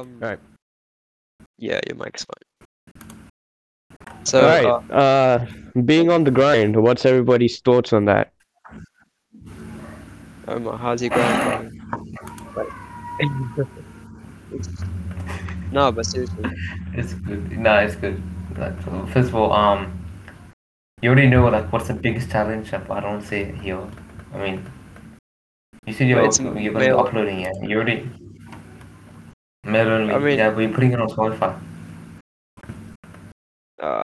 Um. Alright. Yeah, your mic's fine. So, All right. uh, Uh, being on the grind. What's everybody's thoughts on that? Omar, how's your grind going? no, but seriously, It's good. No, it's good. Like, first of all, um, you already know like what's the biggest challenge. If I don't say it here. I mean, you said you're Well, you're going to be uploading it. You already mail only. I mean- yeah, we're putting it on Spotify. uh,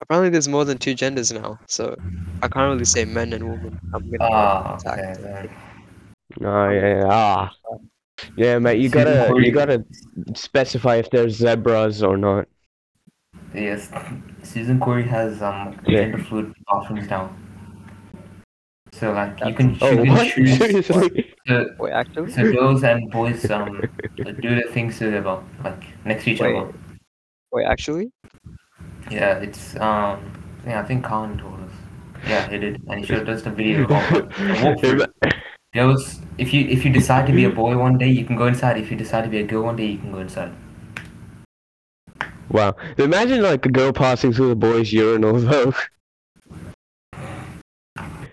apparently there's more than two genders now, so I can't really say men and women. I'm gonna Ah, attack. okay. then. Oh yeah, yeah. Ah. Yeah, mate. You gotta you gotta specify if there's zebras or not. Yes, Suzanne Cory has um Yeah. gender fluid bathrooms now. So like you That's- can, Oh you can what? choose Seriously? to, Wait, actually, so girls and boys um do the things together like next to each Wait. other. wait, actually, Yeah, it's um yeah I think Khan told us. Yeah, he did, and he showed us the video. Of the walkthrough. There if you if you decide to be a boy one day you can go inside. If you decide to be a girl one day you can go inside. Wow. Imagine like a girl passing through the boys' urinal though.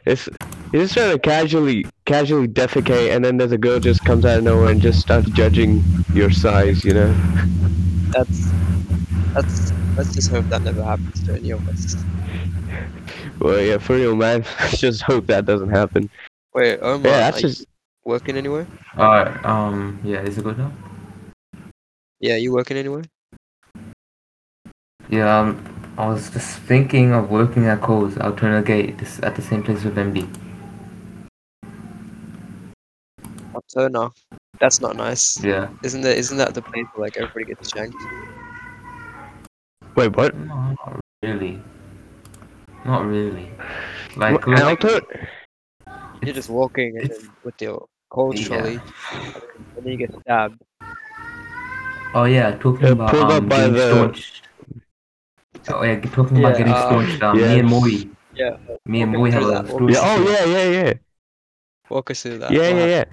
It's you're just trying to casually casually defecate and then there's a girl just comes out of nowhere and just starts judging your size, you know? that's that's. Let's just hope that never happens to any of us. Well yeah, for real man. Let's just hope that doesn't happen. Wait, Omar, Yeah, that's are you just working anywhere? Alright, um yeah, is it good now? Yeah, you working anywhere? Yeah, um, I was just thinking of working at Coles, Altona Gate, at the same place with MD. At no, That's not nice. Yeah. Isn't that? Isn't that the place where like everybody gets shanked? wait what? No, not really. Not really. Like, What- like Alto- You're just walking and then with your cold Yeah. trolley, and then you get stabbed. oh yeah, talking Yeah, about pulled up um, by the- staunched. Oh yeah, talking about getting um, staunched. Um, yeah. Me and Moey, Yeah. me and walk Moey us have a that, story. yeah, oh yeah, yeah, yeah. Walk us through that. Yeah, yeah, yeah.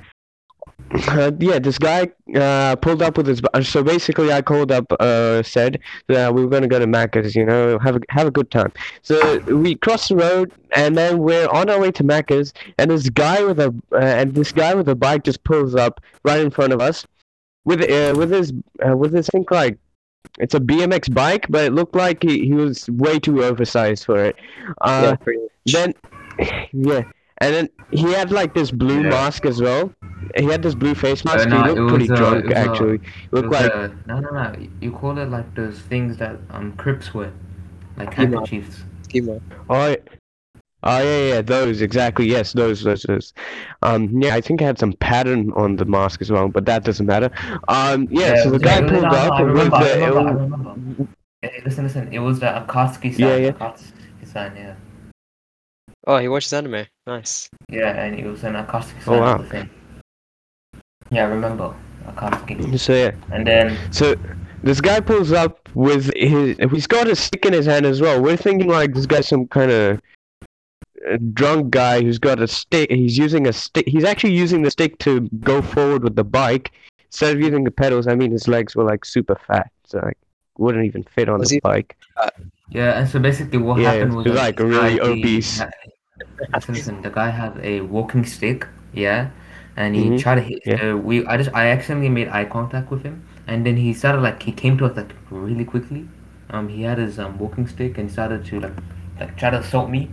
Uh, yeah, this guy uh, pulled up with his. uh, So basically, I called up, uh, Sed that we were gonna go to Macca's, you know, have a have a good time. So we crossed the road, and then we're on our way to Macca's, and this guy with a uh, and this guy with a bike just pulls up right in front of us, with uh, with his uh, with his I think like. It's a BMX bike, but it looked like he, he was way too oversized for it. Uh, yeah, then yeah and then he had like this blue Yeah. mask as well he had this blue face mask no, he it looked pretty was, uh, drunk was, uh, actually It looked like uh, no, no, no. You call it like those things that um Crips wear, like Emo. handkerchiefs. Schema. oh yeah. Oh yeah, yeah, those exactly. Yes, those, those, those. Um, yeah, I think I had some pattern on the mask as well, but that doesn't matter. Um, yeah. so the guy no, no, pulled no, up I with remember, I the. remember, I. Hey, listen, listen. It was the Akatsuki sign. Yeah, yeah. Akatsuki sign, yeah. Oh, he watches anime. Nice. Yeah, and he was an Akatsuki sign Oh, wow. thing. Yeah, I remember Akatsuki. So yeah, And then so this guy pulls up with his. He's got a stick in his hand as well. We're thinking like this guy's some kind of drunk guy who's got a stick. He's using a stick. He's actually using the stick to go forward with the bike instead of using the pedals. I mean, his legs were like super fat, so like wouldn't even fit on Was the he- bike. yeah, and so basically what Yeah, happened was he's, that like, this really obese. Listen, listen, the guy had a walking stick, yeah, and he Mhm, tried to hit. yeah. Uh, we, I just, I accidentally made eye contact with him, and then he started like he came to us like really quickly. Um, he had his um walking stick and started to like, like try to assault me.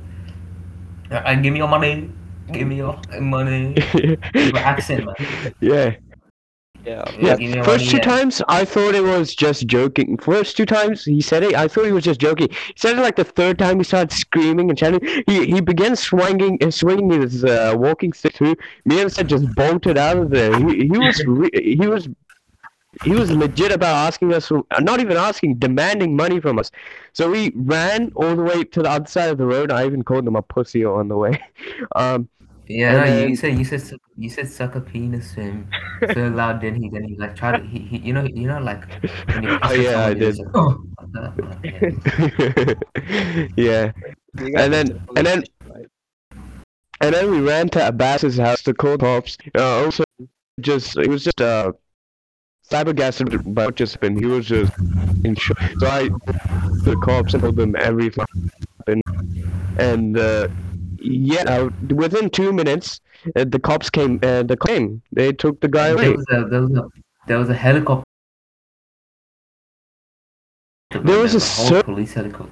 Uh, uh, give me your money. Give me your money. Your accent, man. yeah. Yeah. Yeah, give me first two yeah. times I thought it was just joking. First two times he Sed it, I thought he was just joking. He said it like the third time he started screaming and shouting. He he began swinging uh, swinging his uh, walking stick through. Me and said just bolted out of there. He he was re- he was he was legit about asking us, for, not even asking, demanding money from us. So we ran all the way to the other side of the road. I even called him a pussy on the way. Um, Yeah, And no, then- you said you said suck- you said suck a penis to him so loud. Then he then he like tried to he, he you know you know like when you Oh, yeah, I did. Like, oh, like that, like, yeah. yeah. You guys And then- went to and then- police, right? And then we ran to Abbas's house to call cops. Uh, also, just it was just uh, flabbergasted by what just happened. He was just in shock. So I, the cops, and told them everything happened, and uh, yeah, within two minutes, uh, the cops came. Uh, the came. They took the guy There away. was a there was a there was a helicopter. There was a whole cer- police helicopter.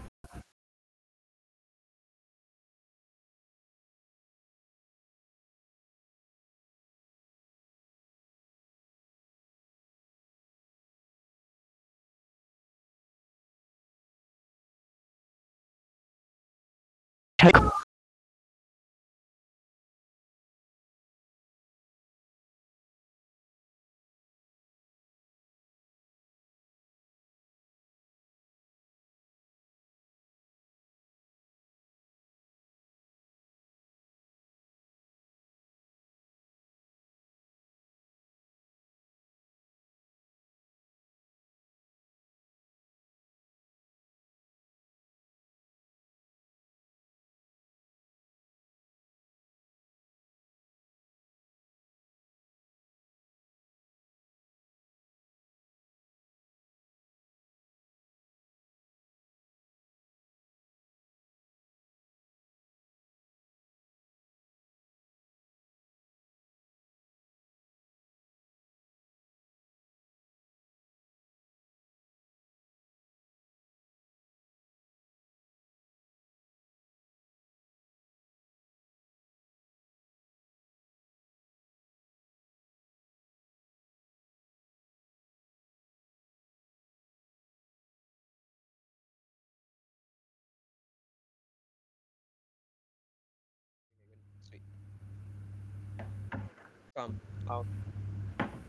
Um, I'll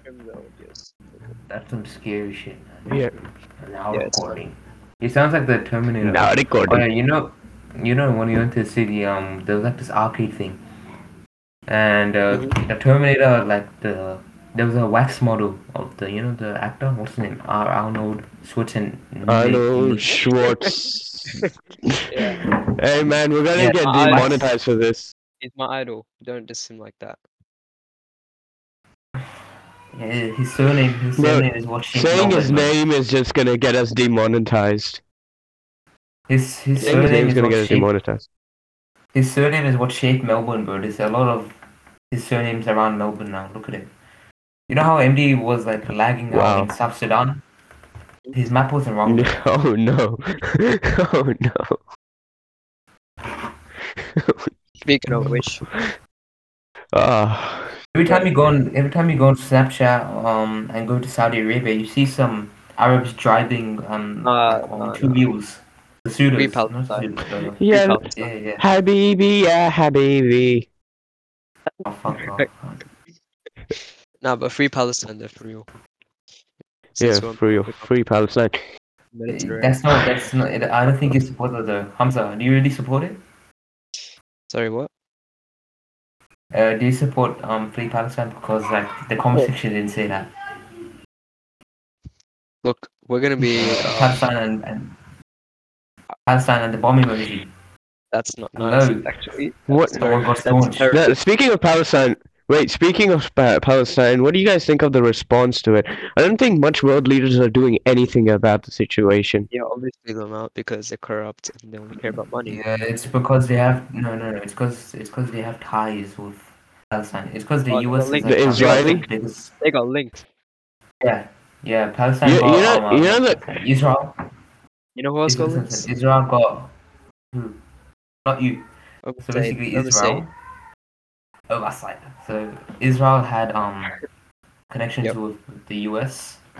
trim the audios. That's some scary shit, man. Yeah. Now Yeah, it's recording. He sounds like the Terminator. Now Oh recording. yeah, you know, you know when you went to the city, um, there was like this arcade thing, and uh, Mhm. the Terminator, like the there was a wax model of the you know the actor, what's his name, Ar- Arnold Schwarzenegger. Arnold Schwartz. Yeah, hey man, we're gonna Yeah, get I- demonetized for this. he's my idol. Don't diss him like that. Yeah, his surname, his Bro, surname is what shaped Saying his man. name is just gonna get us demonetized. His his Saying his surname name is is gonna what get us shaped demonetized. His surname is what shaped Melbourne, bro. There's a lot of his surnames around Melbourne now. Look at it. You know how MD was like lagging Wow. out in South Sudan? His map wasn't wrong. Oh no. oh no. Speaking of which, Ah. Every time you go on, every time you go on Snapchat, um, and go to Saudi Arabia, you see some Arabs driving um Uh, like, on uh, two wheels. The Sudas, Free not Palestine. Sudas, yeah, Free the- yeah, yeah. Habibi, yeah, Habibi. Oh, fuck off. nah, but free Palestine, they're for real. Yeah, Since we're free, free Palestine. military, That's not. That's not. I don't think you support it though. Humza, do you really support it? Sorry, what? Uh, do you support um Free Palestine? Because like the comment section didn't say that. Look, we're gonna be. Uh, Palestine and, and Palestine and the bomb emoji. that's not nice, Hello. actually. What? Someone got That's staunch. speaking of Palestine, wait. Speaking of pa- Palestine, what do you guys think of the response to it? I don't think much world leaders are doing anything about the situation. Yeah, obviously they're not because they're corrupt and they only care about money. Yeah, it's because they have no, no, no. It's because it's because they have ties with Palestine. It's because the Oh, U.S. the is link- like The Israeli? biggest- They got linked. Yeah, yeah. Palestine You- got you know- um, you know that- Israel. You know who else got Israel, linked? Israel got who? Not you. So Oversight. basically, Oversight. Israel. Oversight. So Israel had um connections Yep. with the U.S.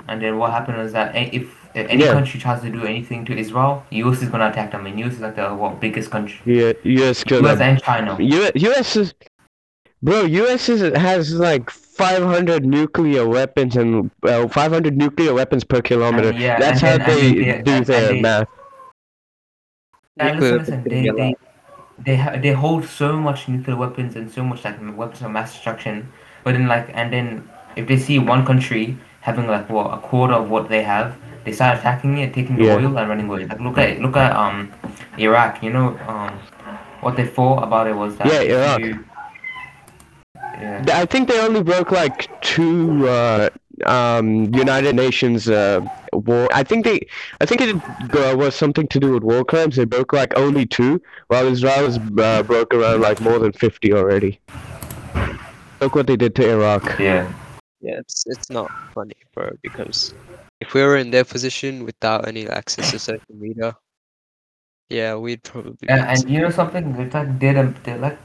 And then what happened is that if if any Yeah. country tries to do anything to Israel, the U.S. is gonna attack them. And U.S. is like the what biggest country. Yeah, U.S. U.S. them. and China. U- U.S. is, bro. U.S. is, has like 500 nuclear weapons and uh, 500 nuclear weapons per kilometer. And yeah, That's and how and they they- do and- their and they- math. Now, listen, listen. They they they, ha- they hold so much nuclear weapons and so much like weapons of mass destruction. But then like and then if they see one country having like what a quarter of what they have, they start attacking it, taking the Yeah. oil and running away. Like look at look at um Iraq. You know um what they thought about it was that Yeah, Iraq. you- yeah. I think they only broke like two uh, um, United Nations uh, war. I think they, I think it uh, was something to do with war crimes. They broke like only two, while Israel has uh, broke around like more than fifty already. Look what they did to Iraq. Yeah. Yeah, it's it's not funny, bro. Because if we were in their position without any access to social media, yeah, we'd probably. be And, and you know something? They're like they're, the- they're like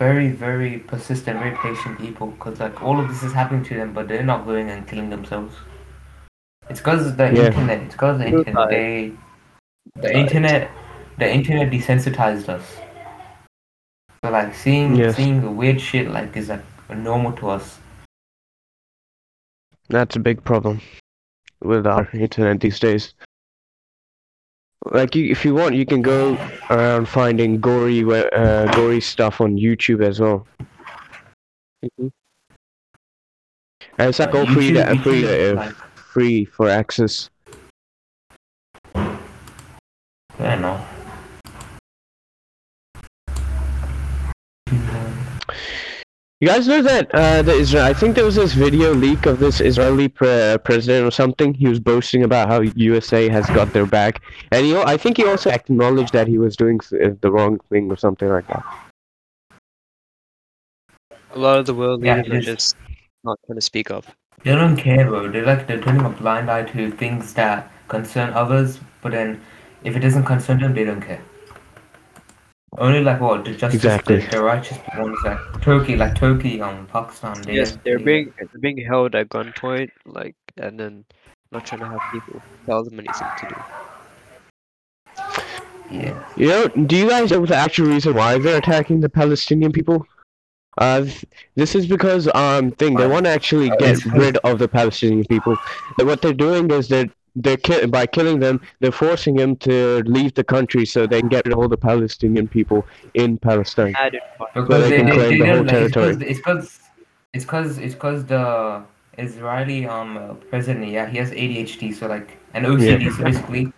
very very persistent, very patient people. Cause like all of this is happening to them, but they're not going and killing themselves. It's cause the Yeah. internet. It's cause the Suicide. internet. They the Suicide. internet the internet desensitized us. So like seeing Yes. seeing the weird shit like is like normal to us. That's a big problem with our internet these days. Like, you, if you want, you can go around finding gory, uh, gory stuff on YouTube as well. Mhm. And it's like all free, to, free, uh, free for access. I don't You guys know that uh, the Israel? I think there was this video leak of this Israeli pre- president or something. He was boasting about how USA has got their back, and he, al- I think he also acknowledged that he was doing uh, the wrong thing or something like that. A lot of the world Yeah, leaders are just not trying to speak up. They don't care, bro. They're like they're turning a blind eye to things that concern others, but then if it doesn't concern them, they don't care. Only like what the justice, Exactly. the, the righteous ones, like Turkey, like Turkey, um, Pakistan. They, Yes, they're they- being they're being held at gunpoint, like, and then not trying to have people tell them anything to do. Yeah. You know, do you guys know the actual reason why they're attacking the Palestinian people? Uh, this is because um thing they want to actually Uh, get rid of the Palestinian people. And what they're doing is they're they're ki- by killing them, they're forcing them to leave the country so they can get rid of all the Palestinian people in Palestine. Added fire. Because they they, can claim they the whole like it's territory. cause, it's cause it's cause it's cause the Israeli um uh, president yeah he has ADHD so like an OCD so basically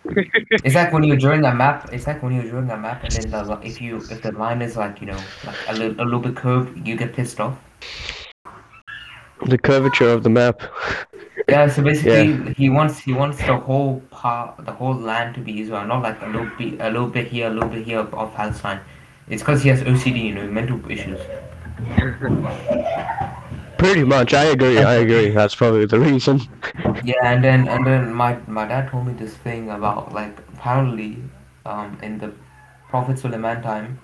it's like when you're drawing a map it's like when you're drawing a map and then the, if you if the line is like you know like a little a little bit curved you get pissed off The curvature of the map. Yeah so basically he wants he wants the whole part the whole land to be Israel not like a little bit a little bit here a little bit here of of Palestine it's because he has OCD you know mental issues Pretty much, I agree. I agree. That's probably the reason. Yeah, and then and then my my dad told me this thing about like apparently, um, in the Prophet Suleiman time,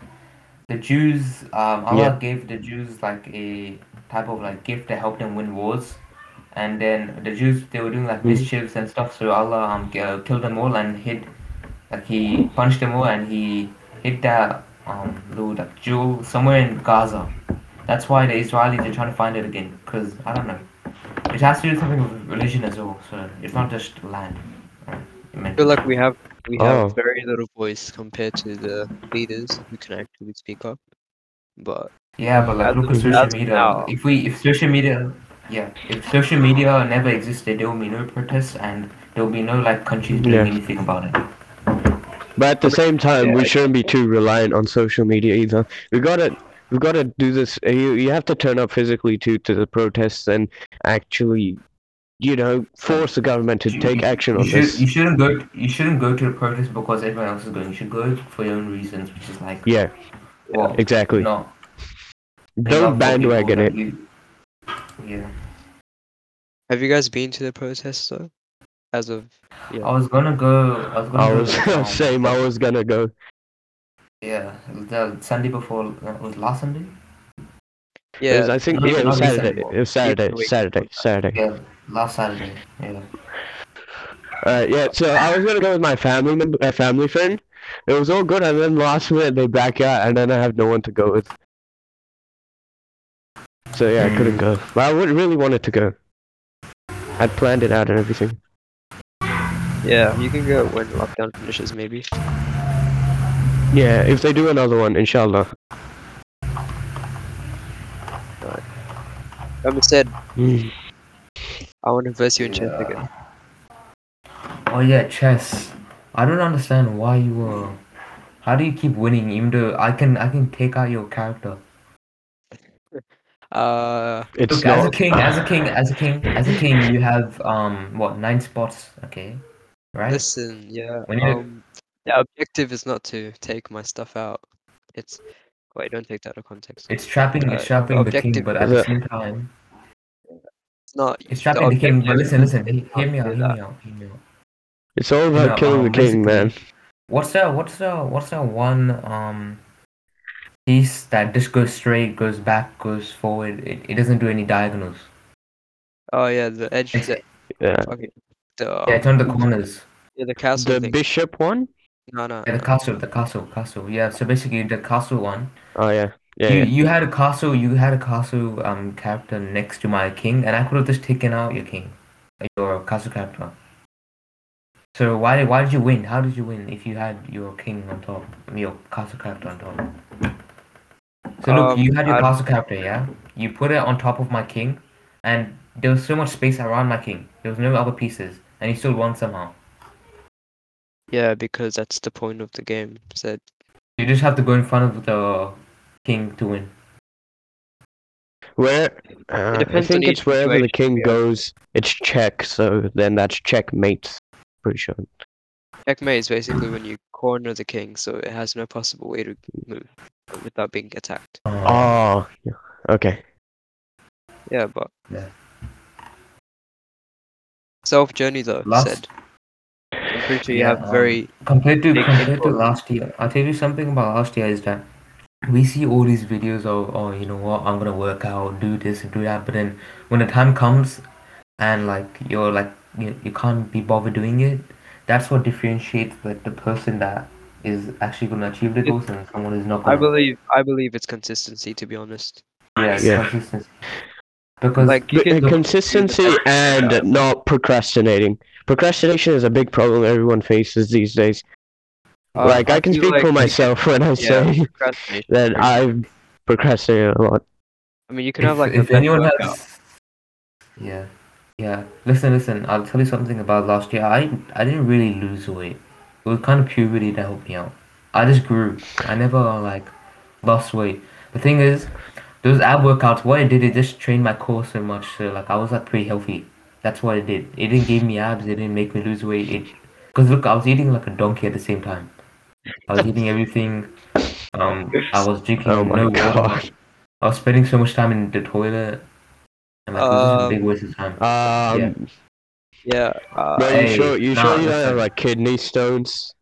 the Jews um Allah Yeah. gave the Jews like a type of like gift to help them win wars, and then the Jews they were doing like Mhm. mischiefs and stuff, so Allah um uh, killed them all and hid, like he punched them all and he hid that um little like jewel somewhere in Gaza. That's why the Israelis are trying to find it again, cause I don't know. It has to do something with religion as well, so it's not just land. I meant- feel like we have we have Oh. very little voice compared to the leaders who can actually speak up. But Yeah, but like look at social media. now. If we if social media yeah, if social media never existed there will be no protests and there will be no like countries doing Yeah. anything about it. But at the same time, we shouldn't be too reliant on social media either. We gotta, we gotta do this. uh, You, you have to turn up physically too to the protests and actually, you know, force the government to You- take action you on should, this. You shouldn't go you shouldn't go to the protest because everyone else is going. You should go for your own reasons, which is like Yeah, well, exactly. no. Don't love for people bandwagon it. You- yeah. have you guys been to the protests though? As of yeah. I was gonna go I was gonna I go was um, same. I was gonna go. Yeah, the Sunday before uh, was last Sunday. It was, yeah, I think no, yeah, it was not Saturday. It was Saturday. Saturday. Saturday. Yeah, last Saturday. Yeah. Uh, yeah, so I was gonna go with my family member, uh, family friend. It was all good, and then last minute they back out, and then I have no one to go with. So yeah, I couldn't go. But I would really wanted to go. I'd planned it out and everything. yeah, you can go when lockdown finishes maybe. Yeah, if they do another one, inshallah. I'm said Mm. I want to verse you in chess Yeah. again. Oh yeah, chess. I don't understand why you were. How do you keep winning even though I can I can take out your character? Uh, It's Look, as a king, as a king, as a king, as a king, you have um what nine spots? Okay, right? listen, yeah. When you- Um, the objective is not to take my stuff out. It's wait, don't take that out of context. It's trapping, it's uh, trapping the king, but at the same time, It's not. it's trapping the king. But listen, listen, hear me out, hear me out, hear me out. It's all about No, killing um, the king, man. What's the what's the what's the one um piece that just goes straight, goes back, goes forward? It, it doesn't do any diagonals. Oh yeah, the edge. It's, The, Yeah. okay. The, yeah, it's on the corners. yeah, the castle The thing. bishop one? no, no. Yeah, the castle, the castle, castle. Yeah, so basically the castle one. Oh yeah. Yeah. you yeah. you had a castle, you had a castle um character next to my king, and I could have just taken out your king, your castle character. So why did why did you win? How did you win if you had your king on top, your castle character on top? So look, Um, you had your I- castle character, yeah. You put it on top of my king, and there was so much space around my king. There was no other pieces, and he still won somehow. Yeah, because that's the point of the game. Said You just have to go in front of the king to win. Where uh, I depends on think it's wherever the king yeah. goes, it's check. So then that's checkmate. Pretty sure. Checkmate is basically when you corner the king, so it has no possible way to move without being attacked. Oh. yeah. Okay. Yeah, but Yeah. self journey though Last- said. I'm pretty sure you Yeah, have um, very compared to big compared to last year i'll tell you something about last year is that we see all these videos of oh you know what i'm gonna work out do this and do that but then when the time comes and like you're like you, you can't be bothered doing it that's what differentiates like the person that is actually gonna achieve the It- goals and someone who's not I gonna believe I believe it's consistency to be honest. yeah, Yeah. consistency because Like you can uh, the consistency and job. not procrastinating. Procrastination is a big problem everyone faces these days. Uh, like I can speak like for you can- myself when I yeah, say that I've procrastinated a lot. I mean, you can have like if best anyone has yeah yeah listen listen i'll tell you something about last year. I i didn't really lose weight. It was kind of puberty that helped me out. I just grew. I never like lost weight. The thing is those ab workouts what it did it just trained my core so much so like i was like pretty healthy. That's what it did. It didn't give me abs. It didn't make me lose weight. It because look i was eating like a donkey at the same time. I was eating everything. Um i was drinking Oh my no water. God. I was spending so much time in the toilet, and like it was just a big Um, waste of time. Um, Yeah. Uh, bro, you Hey, sure you nah, sure you don't have like kidney stones?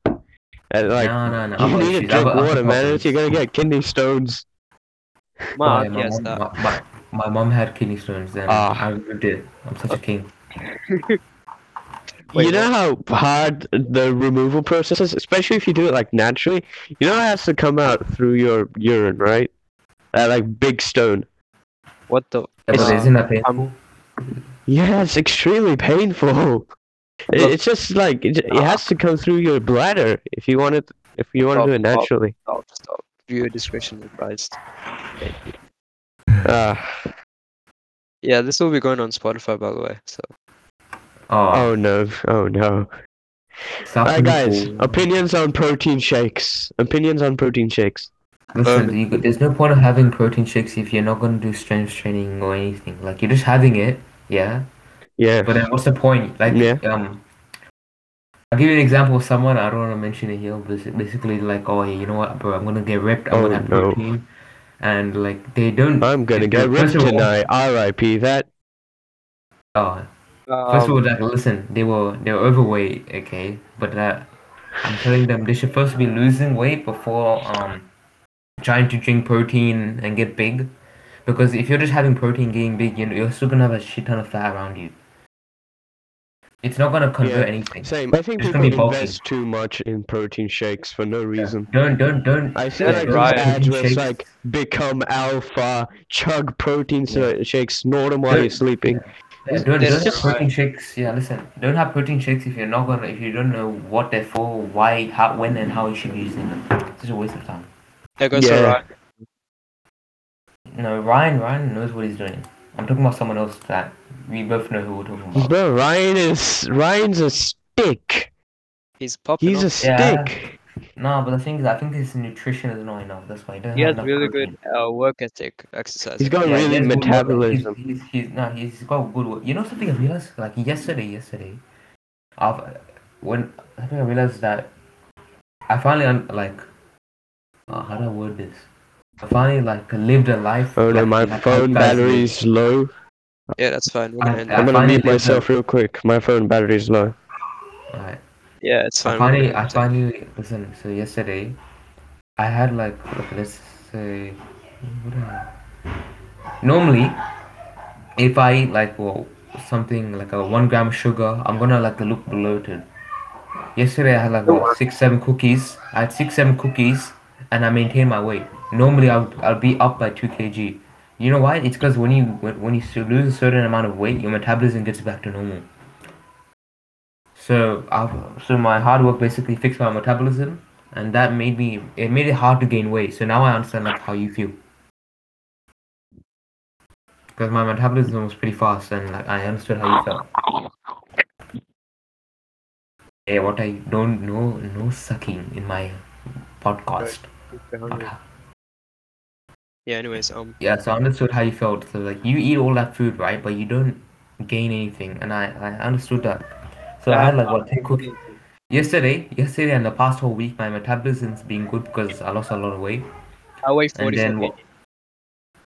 And, like no, no, no. you I've need to issues. I've drink got- I've water, got man. Else you're gonna get kidney stones. Mark, my, yes, mom, my, my, my mom had kidney stones, and Ah. I removed it. I'm such a king. Wait, you know how hard the removal process is, especially if you do it like naturally. You know it has to come out through your urine, right? That like big stone. What the? Yeah, but It's- isn't that painful? Yeah, it's extremely painful. It- Look- it's just like it, it has to come through your bladder if you want it. If you want to do it Stop, stop. naturally. Stop, stop. Viewer discretion advised. Ah, Yeah, this will be going on Spotify, by the way. So Oh, oh no! Oh no! Alright, guys. painful. Opinions on protein shakes. Opinions on protein shakes. Listen, Um, you, there's no point of having protein shakes if you're not gonna do strength training or anything. Like you're just having it, yeah. Yeah. But then what's the point? Like, Yeah. um, I'll give you an example of someone I don't want to mention it here. But basically, like, oh, yeah, you know what, bro? I'm gonna get ripped. I'm Oh, gonna have no. protein, and like they don't. I'm gonna get ripped tonight. R.I.P. That. Oh, first of all, um, like, listen, they were they were overweight, okay, but that I'm telling them they should first be losing weight before um trying to drink protein and get big, because if you're just having protein getting big, you know, you're still gonna have a shit ton of fat around you. It's not gonna convert Yeah, anything. Same. I think It's people gonna be bulky. invest too much in protein shakes for no reason. Don't don't don't. I see That's like these right. ads where it's like become alpha, chug protein Yeah. shakes, snort them while Don't- you're sleeping. Yeah, don't, don't have just- protein shakes. Yeah, listen. Don't have protein shakes if you're not gonna. If you don't know what they're for, why, how, when, and how you should be using them. It's just a waste of time. There goes Yeah. Orion. No, Ryan. Ryan knows what he's doing. I'm talking about someone else that we both know who we're talking about. Bro, Ryan is Ryan's a stick. He's popping He's a off. Yeah. stick. No, but the thing is, I think his nutrition is not enough. That's why he doesn't He have has enough really protein. good uh, work ethic, exercise. He's got Yeah, really has good metabolism. He's, he's, he's, no, he's got good work. You know something I realized? Like yesterday, yesterday, I've, when I think I realized that I finally un- like, uh, how do I word this? I finally like lived a life. Oh no, like- my like how phone you guys live. battery's low. Yeah, that's fine. We're I- gonna end I it. I'm gonna finally mute lived a- myself real quick. My phone battery's low. Alright. Yeah, it's fine. I finally, I finally listen. So yesterday, I had like okay, let's say, what did I? Normally, if I eat like well something like a one gram sugar, I'm gonna like look bloated. Yesterday I had like what, six seven cookies. I had six seven cookies, and I maintain my weight. Normally I'll I'll be up by two kg. You know why? It's because when you when, you lose a certain amount of weight, your metabolism gets back to normal. So I so my hard work basically fixed my metabolism, and that made me it made it hard to gain weight. So now I understand like how you feel. Because my metabolism was pretty fast, and like I understood how you felt. Yeah, what I don't know, no sucking in my podcast. If hungry. ha- Yeah. Anyways, um, Yeah, so I understood how you felt. So like you eat all that food, right? But you don't gain anything, and I I understood that. So I had like what ten cookies yesterday. Yesterday and the past whole week, my metabolism's been good because I lost a lot of weight. I weigh And then what?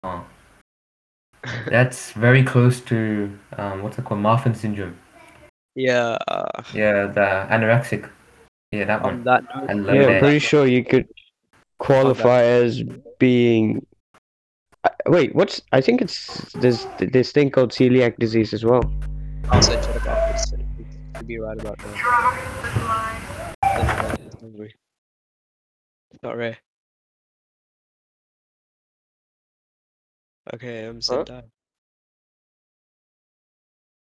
Oh, that's very close to um what's it called, Marfan syndrome. Yeah. Uh, Yeah, the anorexic. Yeah, that on one. that note, I love Yeah, I'm pretty sure you could qualify as being. Wait, what's? I think it's this this thing called celiac disease as well. I'll say check about this. To be right about that. It's not rare. Okay, I'm Huh? sent down.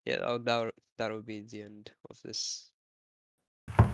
Yeah, that'll, that would, that'll be the end of this.